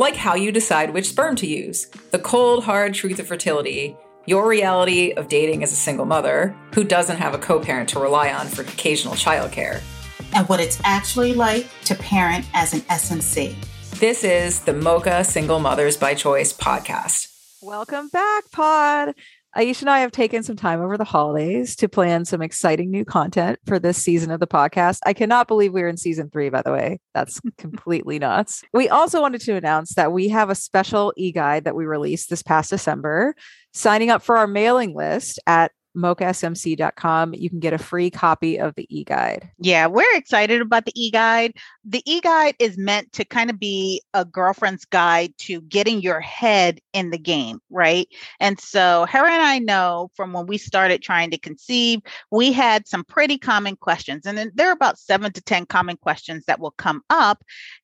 like how you decide which sperm to use, the cold, hard truth of fertility, your reality of dating as a single mother who doesn't have a co parent to rely on for occasional childcare, and what it's actually like to parent as an SMC. This is the Mocha Single Mothers by Choice podcast. Welcome back, Pod. Aisha and I have taken some time over the holidays to plan some exciting new content for this season of the podcast. I cannot believe we're in season three, by the way. That's completely nuts. We also wanted to announce that we have a special e guide that we released this past December. Signing up for our mailing list at mochasmc.com, you can get a free copy of the e-guide. Yeah, we're excited about the e-guide. The e-guide is meant to kind of be a girlfriend's guide to getting your head in the game, right? And so Hera and I know from when we started trying to conceive, we had some pretty common questions. And then there are about seven to 10 common questions that will come up.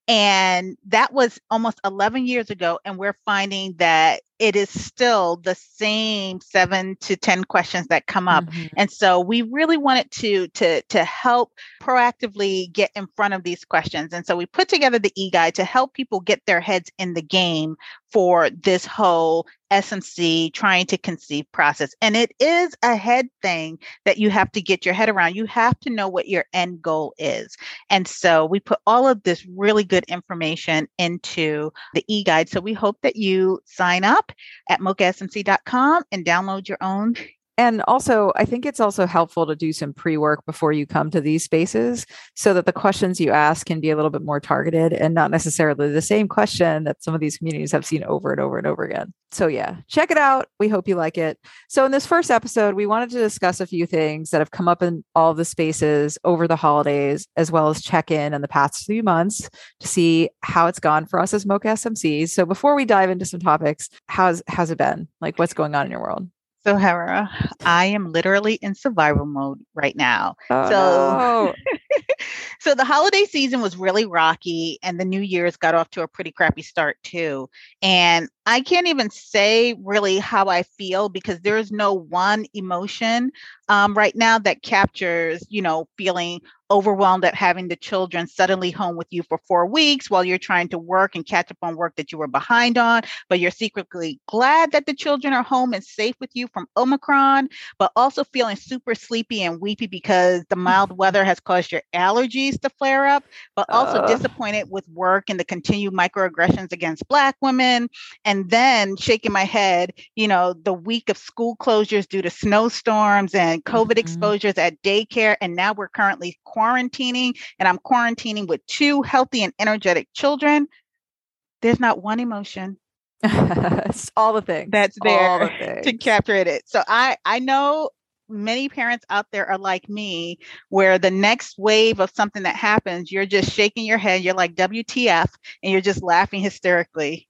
And that was almost 11 years ago. And we're finding that it is still the same seven to 10 questions that come up. Mm-hmm. And so we really wanted to, to, to help proactively get in front of these questions. And so we put together the e-guide to help people get their heads in the game for this whole SMC trying to conceive process. And it is a head thing that you have to get your head around. You have to know what your end goal is. And so we put all of this really good information into the e guide. So we hope that you sign up at mochasmc.com and download your own and also, I think it's also helpful to do some pre work before you come to these spaces so that the questions you ask can be a little bit more targeted and not necessarily the same question that some of these communities have seen over and over and over again. So, yeah, check it out. We hope you like it. So, in this first episode, we wanted to discuss a few things that have come up in all the spaces over the holidays, as well as check in in the past few months to see how it's gone for us as Mocha SMCs. So, before we dive into some topics, how's, how's it been? Like, what's going on in your world? So, Hera, I am literally in survival mode right now. Oh, so, no. so the holiday season was really rocky, and the New Year's got off to a pretty crappy start too. And I can't even say really how I feel because there is no one emotion um, right now that captures, you know, feeling overwhelmed at having the children suddenly home with you for four weeks while you're trying to work and catch up on work that you were behind on, but you're secretly glad that the children are home and safe with you from Omicron, but also feeling super sleepy and weepy because the mild weather has caused your allergies to flare up, but also uh. disappointed with work and the continued microaggressions against Black women. And then shaking my head, you know, the week of school closures due to snowstorms and COVID mm-hmm. exposures at daycare. And now we're currently quarantining, and I'm quarantining with two healthy and energetic children. There's not one emotion all the things that's there the things. to capture it. So I I know many parents out there are like me where the next wave of something that happens you're just shaking your head you're like WTF and you're just laughing hysterically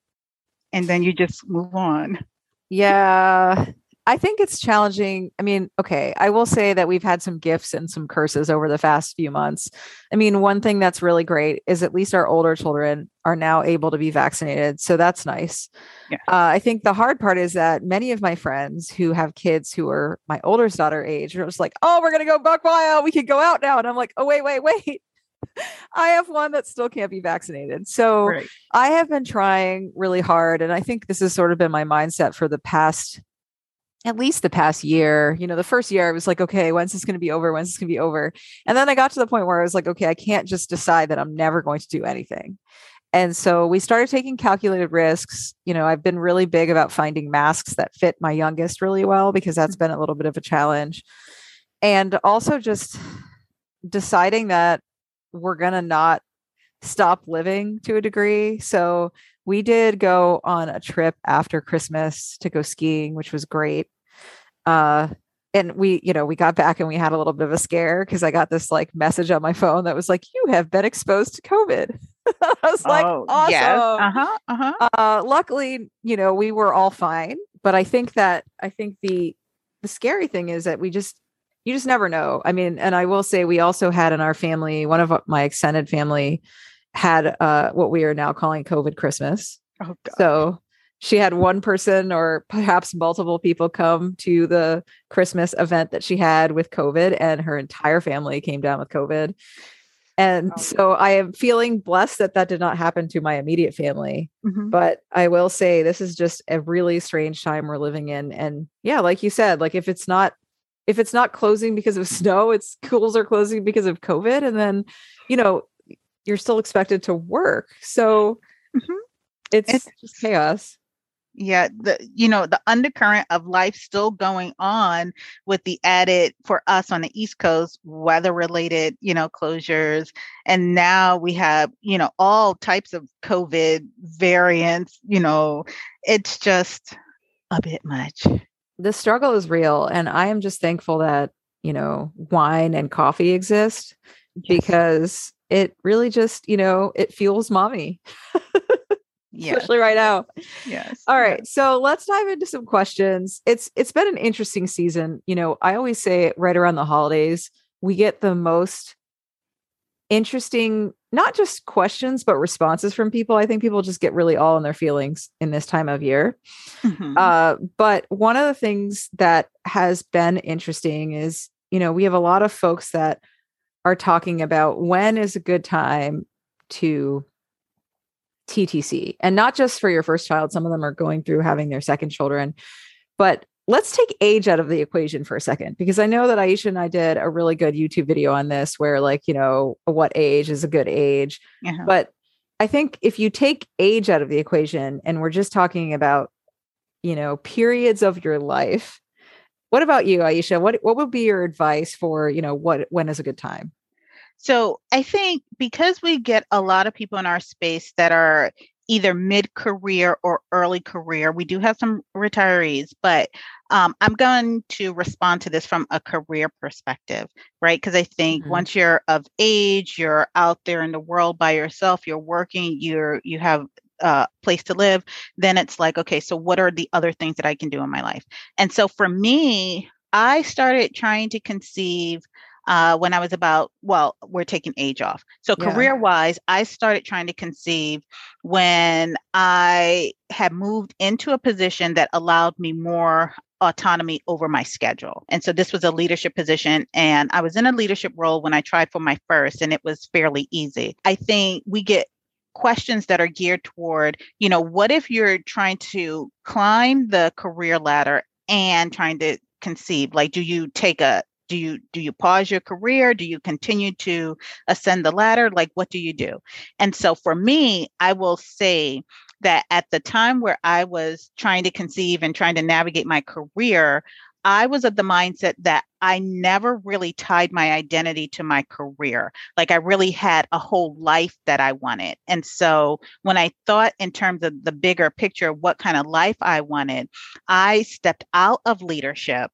and then you just move on. Yeah. I think it's challenging. I mean, okay, I will say that we've had some gifts and some curses over the past few months. I mean, one thing that's really great is at least our older children are now able to be vaccinated. So that's nice. Yeah. Uh, I think the hard part is that many of my friends who have kids who are my older daughter age are just like, oh, we're going to go buck wild. We can go out now. And I'm like, oh, wait, wait, wait. I have one that still can't be vaccinated. So right. I have been trying really hard. And I think this has sort of been my mindset for the past at least the past year. You know, the first year I was like, okay, when's this going to be over? When's this going to be over? And then I got to the point where I was like, okay, I can't just decide that I'm never going to do anything. And so we started taking calculated risks. You know, I've been really big about finding masks that fit my youngest really well because that's mm-hmm. been a little bit of a challenge. And also just deciding that we're going to not stop living to a degree. So we did go on a trip after Christmas to go skiing, which was great uh and we you know we got back and we had a little bit of a scare because i got this like message on my phone that was like you have been exposed to covid i was like oh, awesome yes. uh-huh, uh-huh. Uh, luckily you know we were all fine but I think that I think the the scary thing is that we just you just never know. I mean, and I will say we also had in our family, one of my extended family had uh, what we are now calling COVID Christmas. Oh, so she had one person or perhaps multiple people come to the Christmas event that she had with COVID, and her entire family came down with COVID. And oh. so I am feeling blessed that that did not happen to my immediate family. Mm-hmm. But I will say this is just a really strange time we're living in. And yeah, like you said, like if it's not if it's not closing because of snow, it's schools are closing because of COVID. And then, you know, you're still expected to work. So mm-hmm. it's, it's just chaos yeah the you know the undercurrent of life still going on with the added for us on the east coast weather related you know closures and now we have you know all types of covid variants you know it's just a bit much the struggle is real and i am just thankful that you know wine and coffee exist yes. because it really just you know it fuels mommy yes. especially right now yes all right yes. so let's dive into some questions it's it's been an interesting season you know i always say right around the holidays we get the most interesting not just questions but responses from people i think people just get really all in their feelings in this time of year mm-hmm. uh, but one of the things that has been interesting is you know we have a lot of folks that are talking about when is a good time to TTC and not just for your first child some of them are going through having their second children but let's take age out of the equation for a second because I know that Aisha and I did a really good YouTube video on this where like, you know, what age is a good age. Uh-huh. But I think if you take age out of the equation and we're just talking about, you know, periods of your life, what about you, Aisha? What what would be your advice for, you know, what when is a good time? So I think because we get a lot of people in our space that are either mid career or early career. We do have some retirees, but um, I'm going to respond to this from a career perspective, right? Because I think mm-hmm. once you're of age, you're out there in the world by yourself, you're working, you're you have a place to live, then it's like, okay, so what are the other things that I can do in my life? And so for me, I started trying to conceive uh, when I was about, well, we're taking age off. So, yeah. career wise, I started trying to conceive when I had moved into a position that allowed me more autonomy over my schedule. And so this was a leadership position and I was in a leadership role when I tried for my first and it was fairly easy. I think we get questions that are geared toward, you know, what if you're trying to climb the career ladder and trying to conceive? Like do you take a do you do you pause your career do you continue to ascend the ladder like what do you do and so for me i will say that at the time where i was trying to conceive and trying to navigate my career I was of the mindset that I never really tied my identity to my career. Like I really had a whole life that I wanted. And so when I thought in terms of the bigger picture of what kind of life I wanted, I stepped out of leadership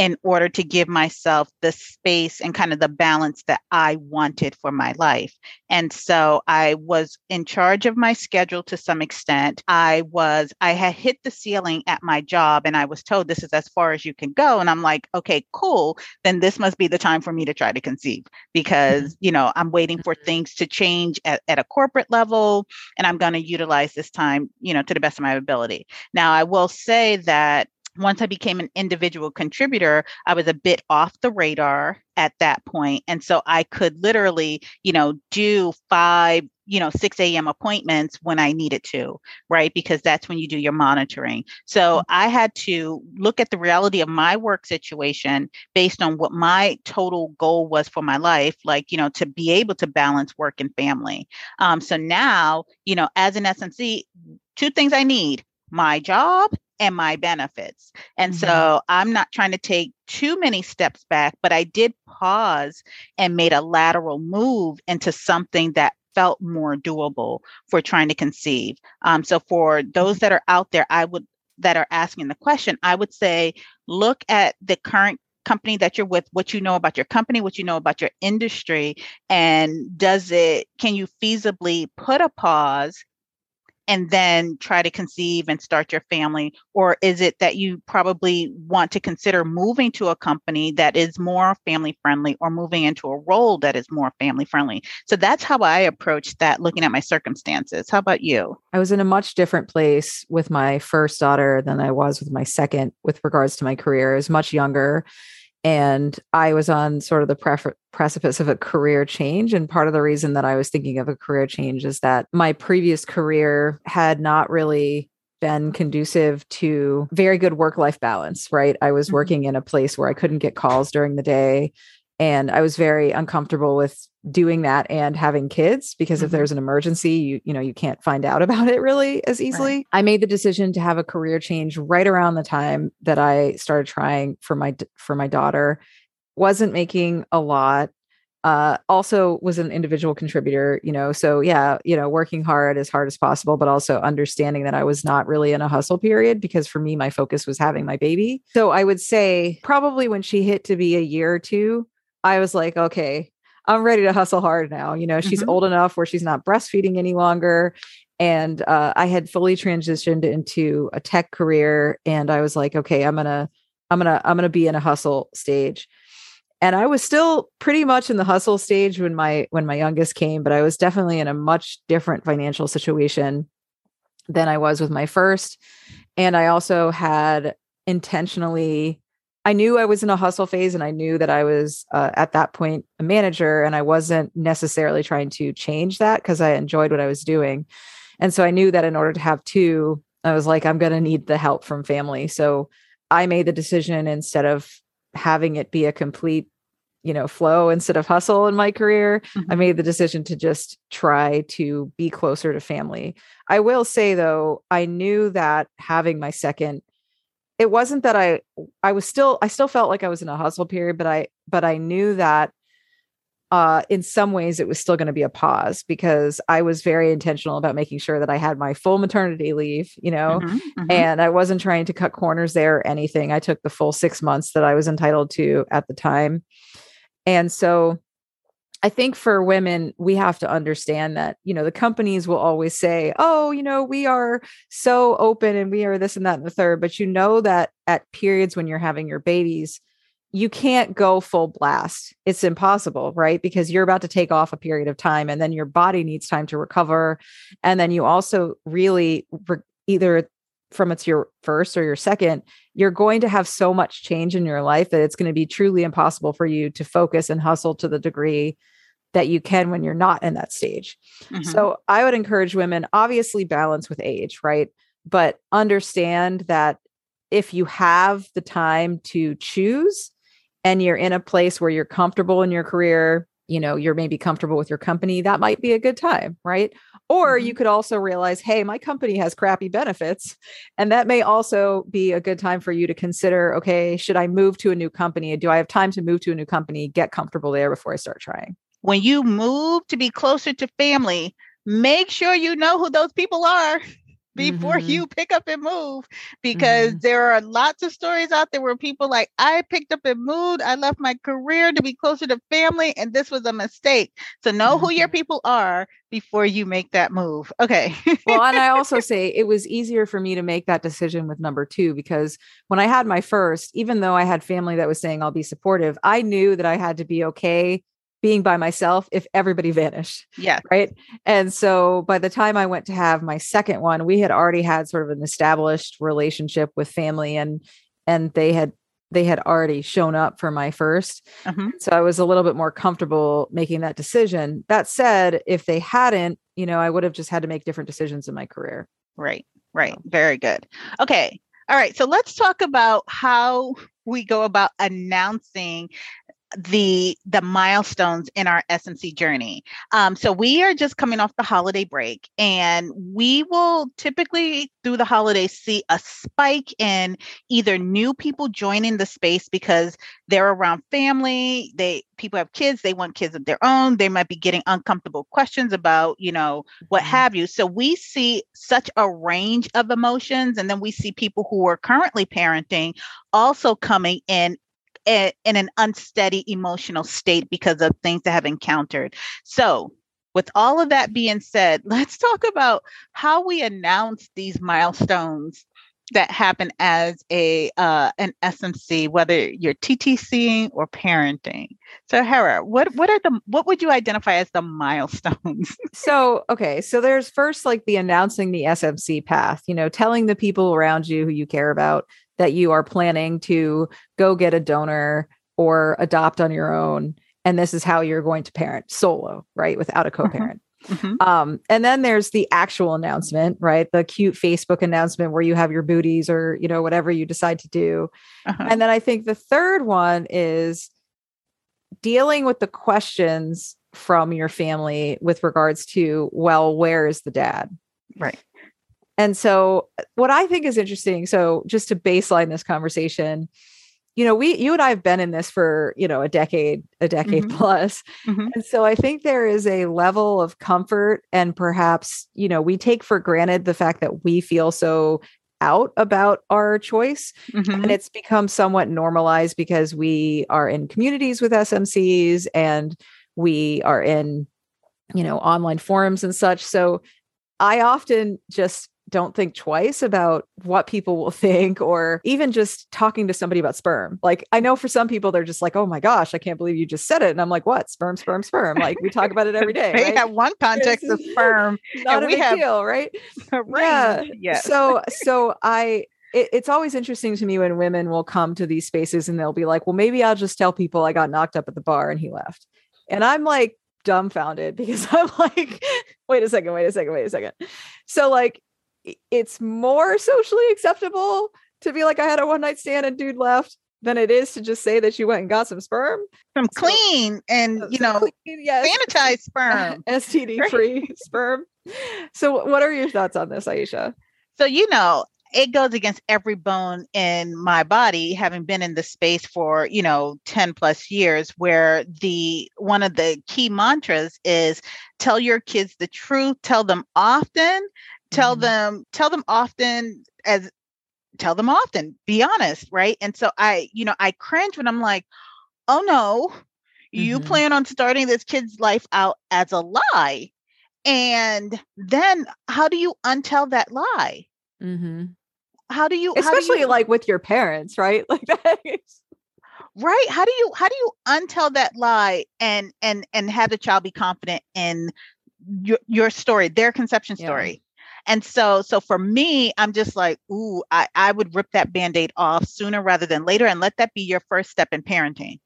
in order to give myself the space and kind of the balance that I wanted for my life. And so I was in charge of my schedule to some extent. I was, I had hit the ceiling at my job and I was told this is as far as you can go. And I'm like, okay, cool. Then this must be the time for me to try to conceive because, mm-hmm. you know, I'm waiting for mm-hmm. things to change at, at a corporate level and I'm going to utilize this time, you know, to the best of my ability. Now, I will say that once I became an individual contributor, I was a bit off the radar at that point. And so I could literally, you know, do five, you know, 6 a.m. appointments when I needed to, right? Because that's when you do your monitoring. So mm-hmm. I had to look at the reality of my work situation based on what my total goal was for my life, like, you know, to be able to balance work and family. Um, so now, you know, as an SMC, two things I need my job and my benefits. And mm-hmm. so I'm not trying to take too many steps back, but I did pause and made a lateral move into something that felt more doable for trying to conceive. Um, so for those that are out there, I would that are asking the question, I would say look at the current company that you're with, what you know about your company, what you know about your industry, and does it can you feasibly put a pause and then try to conceive and start your family? Or is it that you probably want to consider moving to a company that is more family friendly or moving into a role that is more family friendly? So that's how I approach that looking at my circumstances. How about you? I was in a much different place with my first daughter than I was with my second with regards to my career. I was much younger and I was on sort of the precipice of a career change. And part of the reason that I was thinking of a career change is that my previous career had not really been conducive to very good work life balance, right? I was mm-hmm. working in a place where I couldn't get calls during the day. And I was very uncomfortable with doing that and having kids because mm-hmm. if there's an emergency you you know you can't find out about it really as easily right. i made the decision to have a career change right around the time that i started trying for my for my daughter wasn't making a lot uh also was an individual contributor you know so yeah you know working hard as hard as possible but also understanding that i was not really in a hustle period because for me my focus was having my baby so i would say probably when she hit to be a year or two i was like okay I'm ready to hustle hard now. You know, she's mm-hmm. old enough where she's not breastfeeding any longer. And uh, I had fully transitioned into a tech career. And I was like, okay, I'm going to, I'm going to, I'm going to be in a hustle stage. And I was still pretty much in the hustle stage when my, when my youngest came, but I was definitely in a much different financial situation than I was with my first. And I also had intentionally I knew I was in a hustle phase and I knew that I was uh, at that point a manager and I wasn't necessarily trying to change that because I enjoyed what I was doing. And so I knew that in order to have two, I was like, I'm going to need the help from family. So I made the decision instead of having it be a complete, you know, flow instead of hustle in my career, mm-hmm. I made the decision to just try to be closer to family. I will say though, I knew that having my second it wasn't that I I was still I still felt like I was in a hustle period, but I but I knew that uh, in some ways it was still going to be a pause because I was very intentional about making sure that I had my full maternity leave, you know, mm-hmm, mm-hmm. and I wasn't trying to cut corners there or anything. I took the full six months that I was entitled to at the time. And so I think for women, we have to understand that, you know, the companies will always say, oh, you know, we are so open and we are this and that and the third. But you know that at periods when you're having your babies, you can't go full blast. It's impossible, right? Because you're about to take off a period of time and then your body needs time to recover. And then you also really re- either from it's your first or your second, you're going to have so much change in your life that it's going to be truly impossible for you to focus and hustle to the degree that you can when you're not in that stage. Mm-hmm. So I would encourage women, obviously, balance with age, right? But understand that if you have the time to choose and you're in a place where you're comfortable in your career, you know, you're maybe comfortable with your company, that might be a good time, right? Or mm-hmm. you could also realize, hey, my company has crappy benefits. And that may also be a good time for you to consider, okay, should I move to a new company? Do I have time to move to a new company, get comfortable there before I start trying? when you move to be closer to family, make sure you know who those people are before mm-hmm. you pick up and move because mm-hmm. there are lots of stories out there where people like I picked up and moved I left my career to be closer to family and this was a mistake so know mm-hmm. who your mm-hmm. people are before you make that move okay well and I also say it was easier for me to make that decision with number 2 because when I had my first even though I had family that was saying I'll be supportive I knew that I had to be okay being by myself if everybody vanished. Yeah. Right. And so by the time I went to have my second one, we had already had sort of an established relationship with family and and they had they had already shown up for my 1st mm-hmm. So I was a little bit more comfortable making that decision. That said, if they hadn't, you know, I would have just had to make different decisions in my career. Right. Right. Very good. Okay. All right. So let's talk about how we go about announcing the the milestones in our SMC journey. Um, so we are just coming off the holiday break, and we will typically through the holidays see a spike in either new people joining the space because they're around family. They people have kids, they want kids of their own. They might be getting uncomfortable questions about you know what mm-hmm. have you. So we see such a range of emotions, and then we see people who are currently parenting also coming in in an unsteady emotional state because of things that have encountered. So with all of that being said, let's talk about how we announce these milestones that happen as a uh, an SMC, whether you're TTCing or parenting. So, Hera, what what are the what would you identify as the milestones? so, okay, so there's first like the announcing the SMC path. You know, telling the people around you who you care about that you are planning to go get a donor or adopt on your own, and this is how you're going to parent solo, right, without a co-parent. Mm-hmm. Um, and then there's the actual announcement, right? The cute Facebook announcement where you have your booties or, you know, whatever you decide to do. Uh-huh. And then I think the third one is dealing with the questions from your family with regards to, well, where is the dad? Right. And so, what I think is interesting, so just to baseline this conversation, you know, we, you and I have been in this for, you know, a decade, a decade mm-hmm. plus. Mm-hmm. And so I think there is a level of comfort and perhaps, you know, we take for granted the fact that we feel so out about our choice. Mm-hmm. And it's become somewhat normalized because we are in communities with SMCs and we are in, you know, online forums and such. So I often just don't think twice about what people will think or even just talking to somebody about sperm. Like I know for some people they're just like, "Oh my gosh, I can't believe you just said it." And I'm like, "What? Sperm, sperm, sperm." Like we talk about it every day. we right? have one context of sperm. Not a big have... deal, right? right. Yeah. Yes. So so I it, it's always interesting to me when women will come to these spaces and they'll be like, "Well, maybe I'll just tell people I got knocked up at the bar and he left." And I'm like dumbfounded because I'm like, wait a second, wait a second, wait a second. So like it's more socially acceptable to be like I had a one night stand and dude left than it is to just say that you went and got some sperm. Some so, clean and uh, you know clean, yes. sanitized sperm. STD free sperm. So what are your thoughts on this, Aisha? So you know, it goes against every bone in my body having been in the space for you know 10 plus years where the one of the key mantras is tell your kids the truth tell them often tell mm-hmm. them tell them often as tell them often be honest right and so i you know i cringe when i'm like oh no mm-hmm. you plan on starting this kid's life out as a lie and then how do you untell that lie mm-hmm. how do you especially do you, like with your parents right like that right how do you how do you untell that lie and and and have the child be confident in your your story their conception story and so, so for me, I'm just like, ooh, I, I would rip that band-aid off sooner rather than later and let that be your first step in parenting.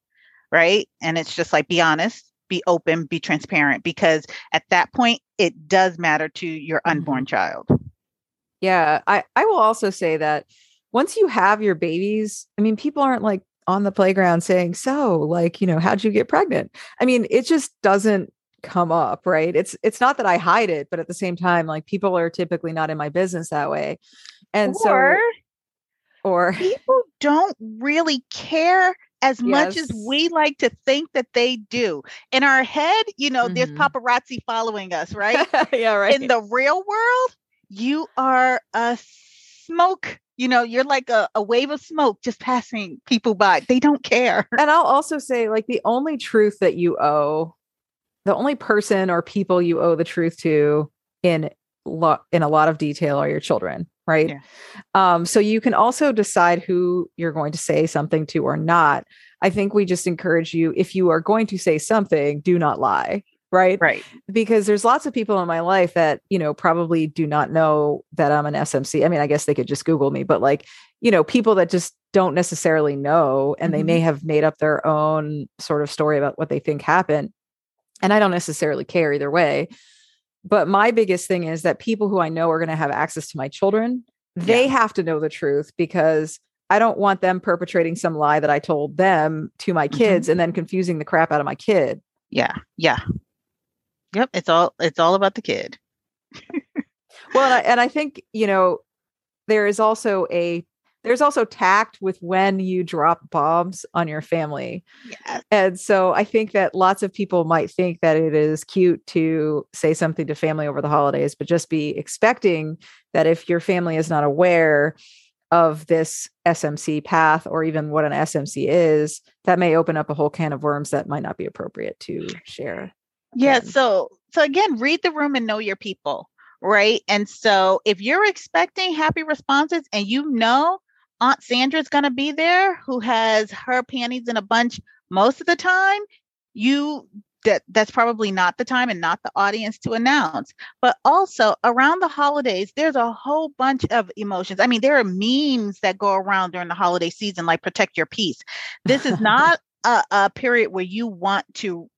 Right. And it's just like be honest, be open, be transparent, because at that point it does matter to your mm-hmm. unborn child. Yeah. I, I will also say that once you have your babies, I mean, people aren't like on the playground saying, So, like, you know, how'd you get pregnant? I mean, it just doesn't come up right? It's it's not that i hide it but at the same time like people are typically not in my business that way. And or, so or people don't really care as yes. much as we like to think that they do. In our head you know mm-hmm. there's paparazzi following us right? Yeah right. in the real world you are a smoke you know you're like a, a wave of smoke just passing people by. They don't care. And i'll also say like the only truth that you owe the only person or people you owe the truth to in lo- in a lot of detail are your children right? Yeah. um, so you can also decide who you're going to say something to or not. I think we just encourage you if you are going to say something do not lie right? Right. Because there's lots of people in my life that you know probably do not know that i'm an smc i mean i guess they could just google me but like you know people that just don't necessarily know and mm-hmm. they may have made up their own sort of story about what they think happened and I don't necessarily care either way. But my biggest thing is that people who I know are going to have access to my children, they yeah. have to know the truth because I don't want them perpetrating some lie that I told them to my kids mm-hmm. and then confusing the crap out of my kid. Yeah. Yeah. Yep, it's all it's all about the kid. well, and I, and I think, you know, there is also a there's also tact with when you drop bombs on your family. And so I think that lots of people might think that it is cute to say something to family over the holidays, but just be expecting that if your family is not aware of this SMC path or even what an SMC is, that may open up a whole can of worms that might not be appropriate to share. Yeah. So so again, read the room and know your people, right? And so if you're expecting happy responses and you know Aunt Sandra's going to be there who has her panties in a bunch most of the time, you that that's probably not the time and not the audience to announce. But also around the holidays, there's a whole bunch of emotions. I mean, there are memes that go around during the holiday season, like protect your peace. This is not a, a period where you want to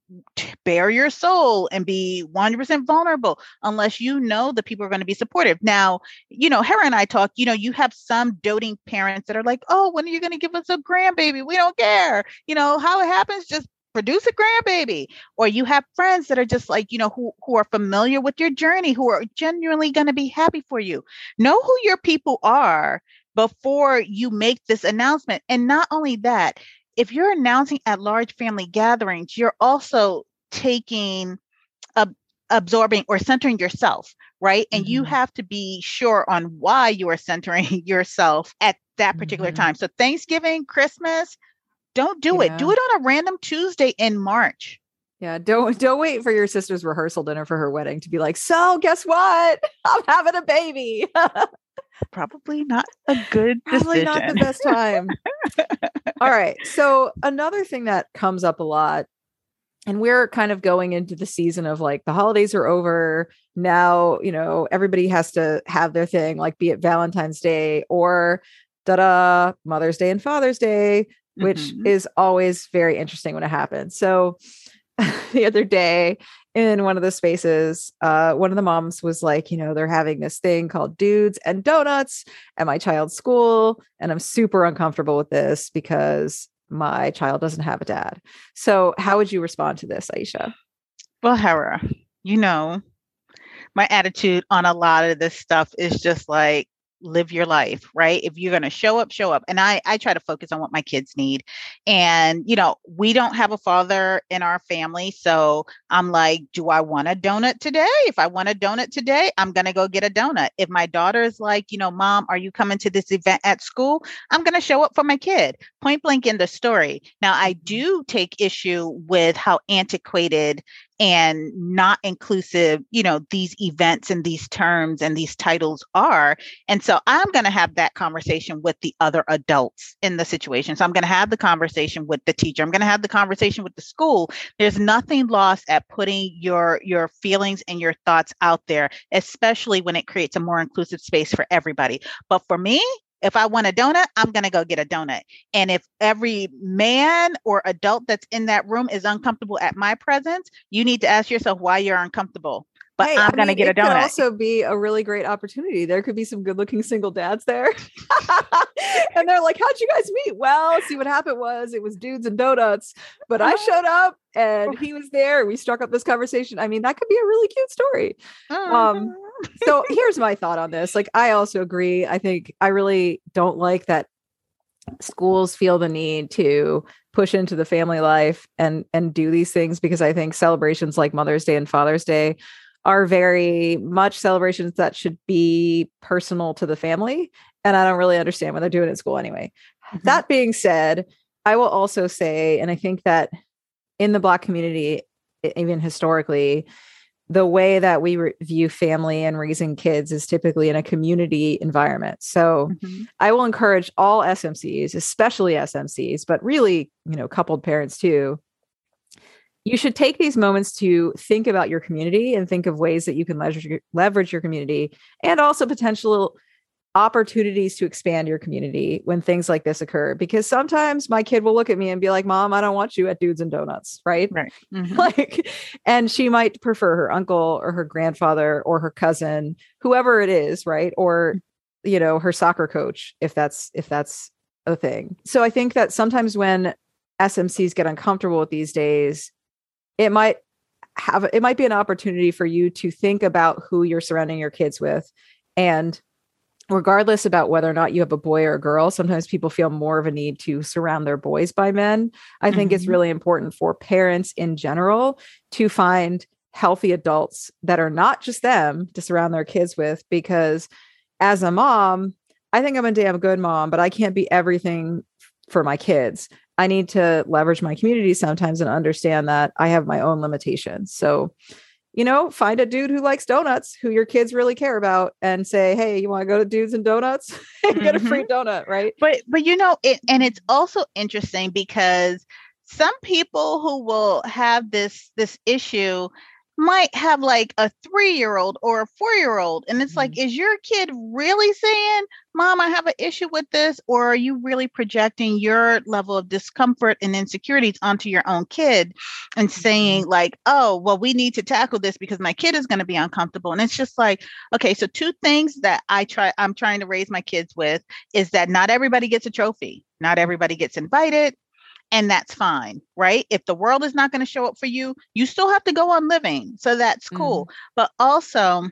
bare your soul and be 100% vulnerable unless you know the people are going to be supportive. Now, you know, Hera and I talk, you know, you have some doting parents that are like, oh, when are you going to give us a grandbaby? We don't care. You know, how it happens, just produce a grandbaby or you have friends that are just like you know who who are familiar with your journey who are genuinely going to be happy for you know who your people are before you make this announcement and not only that if you're announcing at large family gatherings you're also taking a absorbing or centering yourself right and mm-hmm. you have to be sure on why you are centering yourself at that particular mm-hmm. time so thanksgiving christmas don't do yeah. it. Do it on a random Tuesday in March. Yeah, don't don't wait for your sister's rehearsal dinner for her wedding to be like, "So, guess what? I'm having a baby." Probably not a good Probably not the best time. All right. So, another thing that comes up a lot and we're kind of going into the season of like the holidays are over now you know everybody has to have their thing like be it valentine's day or da-da mother's day and father's day which mm-hmm. is always very interesting when it happens. So the other day in one of the spaces, uh, one of the moms was like, you know, they're having this thing called dudes and donuts at my child's school. And I'm super uncomfortable with this because my child doesn't have a dad. So, how would you respond to this, Aisha? Well, Hera, you know, my attitude on a lot of this stuff is just like, live your life right? If you're going to show up show up and i i try to focus on what my kids need and you know we don't have a father in our family so i'm like do i want a donut today? If i want a donut today i'm going to go get a donut. If my daughter is like you know mom are you coming to this event at school? I'm going to show up for my kid. Point blank in the story. Now i mm-hmm. do take issue with how antiquated and not inclusive, you know, these events and these terms and these titles are. And so I'm going to have that conversation with the other adults in the situation. So I'm going to have the conversation with the teacher. I'm going to have the conversation with the school. There's nothing lost at putting your your feelings and your thoughts out there, especially when it creates a more inclusive space for everybody. But for me, if I want a donut, I'm going to go get a donut. And if every man or adult that's in that room is uncomfortable at my presence, you need to ask yourself why you're uncomfortable. But hey, I'm going to get a donut. Could also be a really great opportunity. There could be some good looking single dads there. and they're like, How'd you guys meet? Well, see what happened was it was dudes and donuts, but I showed up and he was there. We struck up this conversation. I mean, that could be a really cute story. Um, so here's my thought on this. Like, I also agree. I think I really don't like that schools feel the need to push into the family life and and do these things because I think celebrations like Mother's Day and Father's Day are very much celebrations that should be personal to the family. And I don't really understand what they're doing at school anyway. Mm-hmm. That being said, I will also say, and I think that in the Black community, even historically, the way that we re- view family and raising kids is typically in a community environment. So mm-hmm. I will encourage all SMCs, especially SMCs, but really, you know, coupled parents too. You should take these moments to think about your community and think of ways that you can leverage your, leverage your community and also potential opportunities to expand your community when things like this occur. Because sometimes my kid will look at me and be like mom i don't want you at dudes and donuts right? Right. Mm-hmm. like and she might prefer her uncle or her grandfather or her cousin whoever it is right? Or you know her soccer coach if that's if that's a thing. So i think that sometimes when smcs get uncomfortable with these days it might have it might be an opportunity for you to think about who you're surrounding your kids with and regardless about whether or not you have a boy or a girl sometimes people feel more of a need to surround their boys by men. I think mm-hmm. it's really important for parents in general to find healthy adults that are not just them to surround their kids with because as a mom i think i'm a damn good mom but i can't be everything for my kids. I need to leverage my community sometimes and understand that i have my own limitations. So you know, find a dude who likes donuts who your kids really care about and say, hey, you want to go to Dudes and Donuts? And get mm-hmm. a free mm-hmm. donut, right? But but you know, it and it's also interesting because some people who will have this this issue might have like a three year old or a four year old. And it's mm-hmm. like, is your kid really saying, Mom, I have an issue with this? Or are you really projecting your level of discomfort and insecurities onto your own kid and saying, mm-hmm. like, oh, well, we need to tackle this because my kid is going to be uncomfortable? And it's just like, okay, so two things that I try, I'm trying to raise my kids with is that not everybody gets a trophy. Not everybody gets invited and that's fine, right? If the world is not going to show up for you, you still have to go on living. So that's cool. Mm. But also,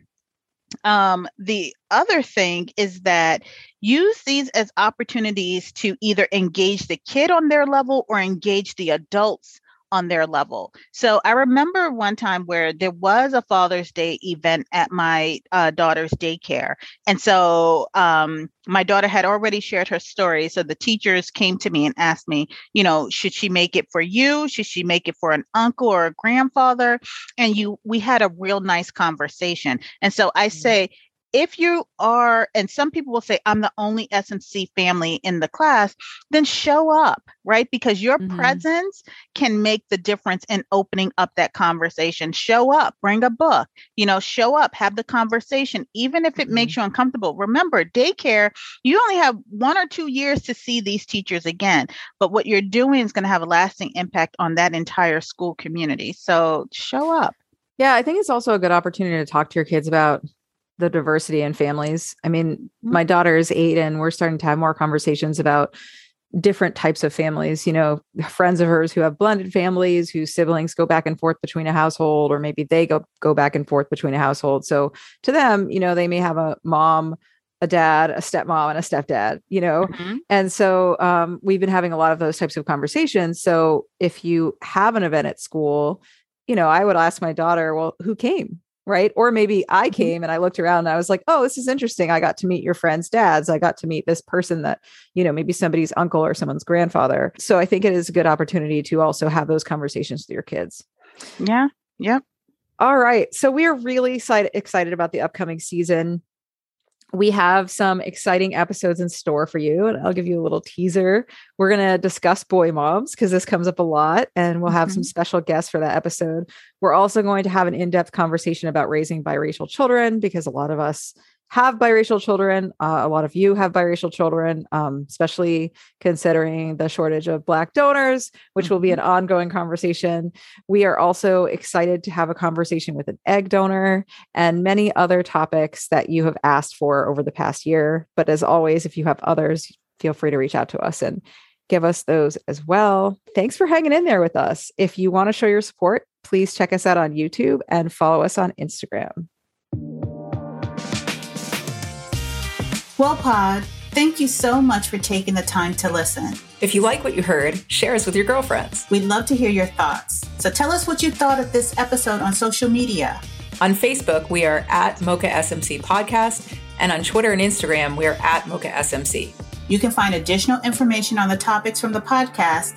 um, the other thing is that use these as opportunities to either engage the kid on their level or engage the adults on their level. So I remember one time where there was a Father's Day event at my uh, daughter's daycare. And so um, my daughter had already shared her story. So the teachers came to me and asked me, you know, should she make it for you? Should she make it for an uncle or a grandfather? And you, we had a real nice conversation. And so I mm-hmm. say, if you are, and some people will say, I'm the only SMC family in the class, then show up, right? Because your mm-hmm. presence can make the difference in opening up that conversation. Show up, bring a book, you know, show up, have the conversation, even if it mm-hmm. makes you uncomfortable. Remember, daycare, you only have one or two years to see these teachers again, but what you're doing is going to have a lasting impact on that entire school community. So show up. Yeah, I think it's also a good opportunity to talk to your kids about the diversity in families. I mean, mm-hmm. my daughter is eight, and we're starting to have more conversations about different types of families. You know, friends of hers who have blended families, whose siblings go back and forth between a household, or maybe they go go back and forth between a household. So to them, you know, they may have a mom, a dad, a stepmom, and a stepdad. You know, mm-hmm. and so um, we've been having a lot of those types of conversations. So if you have an event at school, you know, I would ask my daughter, well, who came? Right? Or maybe I mm-hmm. came and I looked around and I was like, oh, this is interesting. I got to meet your friend's dads. I got to meet this person that, you know, maybe somebody's uncle or someone's grandfather. So I think it is a good opportunity to also have those conversations with your kids. Yeah. Yep. All right. So we are really excited about the upcoming season we have some exciting episodes in store for you. And I'll give you a little teaser. We're going to discuss boy moms because this comes up a lot, and we'll have mm-hmm. some special guests for that episode. We're also going to have an in depth conversation about raising biracial children because a lot of us have biracial children. Uh, a lot of you have biracial children, um, especially considering the shortage of Black donors, which will be an mm-hmm. ongoing conversation. We are also excited to have a conversation with an egg donor and many other topics that you have asked for over the past year. But as always, if you have others, feel free to reach out to us and give us those as well. Thanks for hanging in there with us. If you want to show your support, please check us out on YouTube and follow us on Instagram. Well, Pod, thank you so much for taking the time to listen. If you like what you heard, share us with your girlfriends. We'd love to hear your thoughts. So tell us what you thought of this episode on social media. On Facebook, we are at Mocha SMC Podcast, and on Twitter and Instagram, we are at Mocha SMC. You can find additional information on the topics from the podcast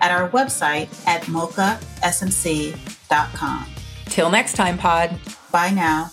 at our website at mochasmc.com. Till next time, Pod. Bye now.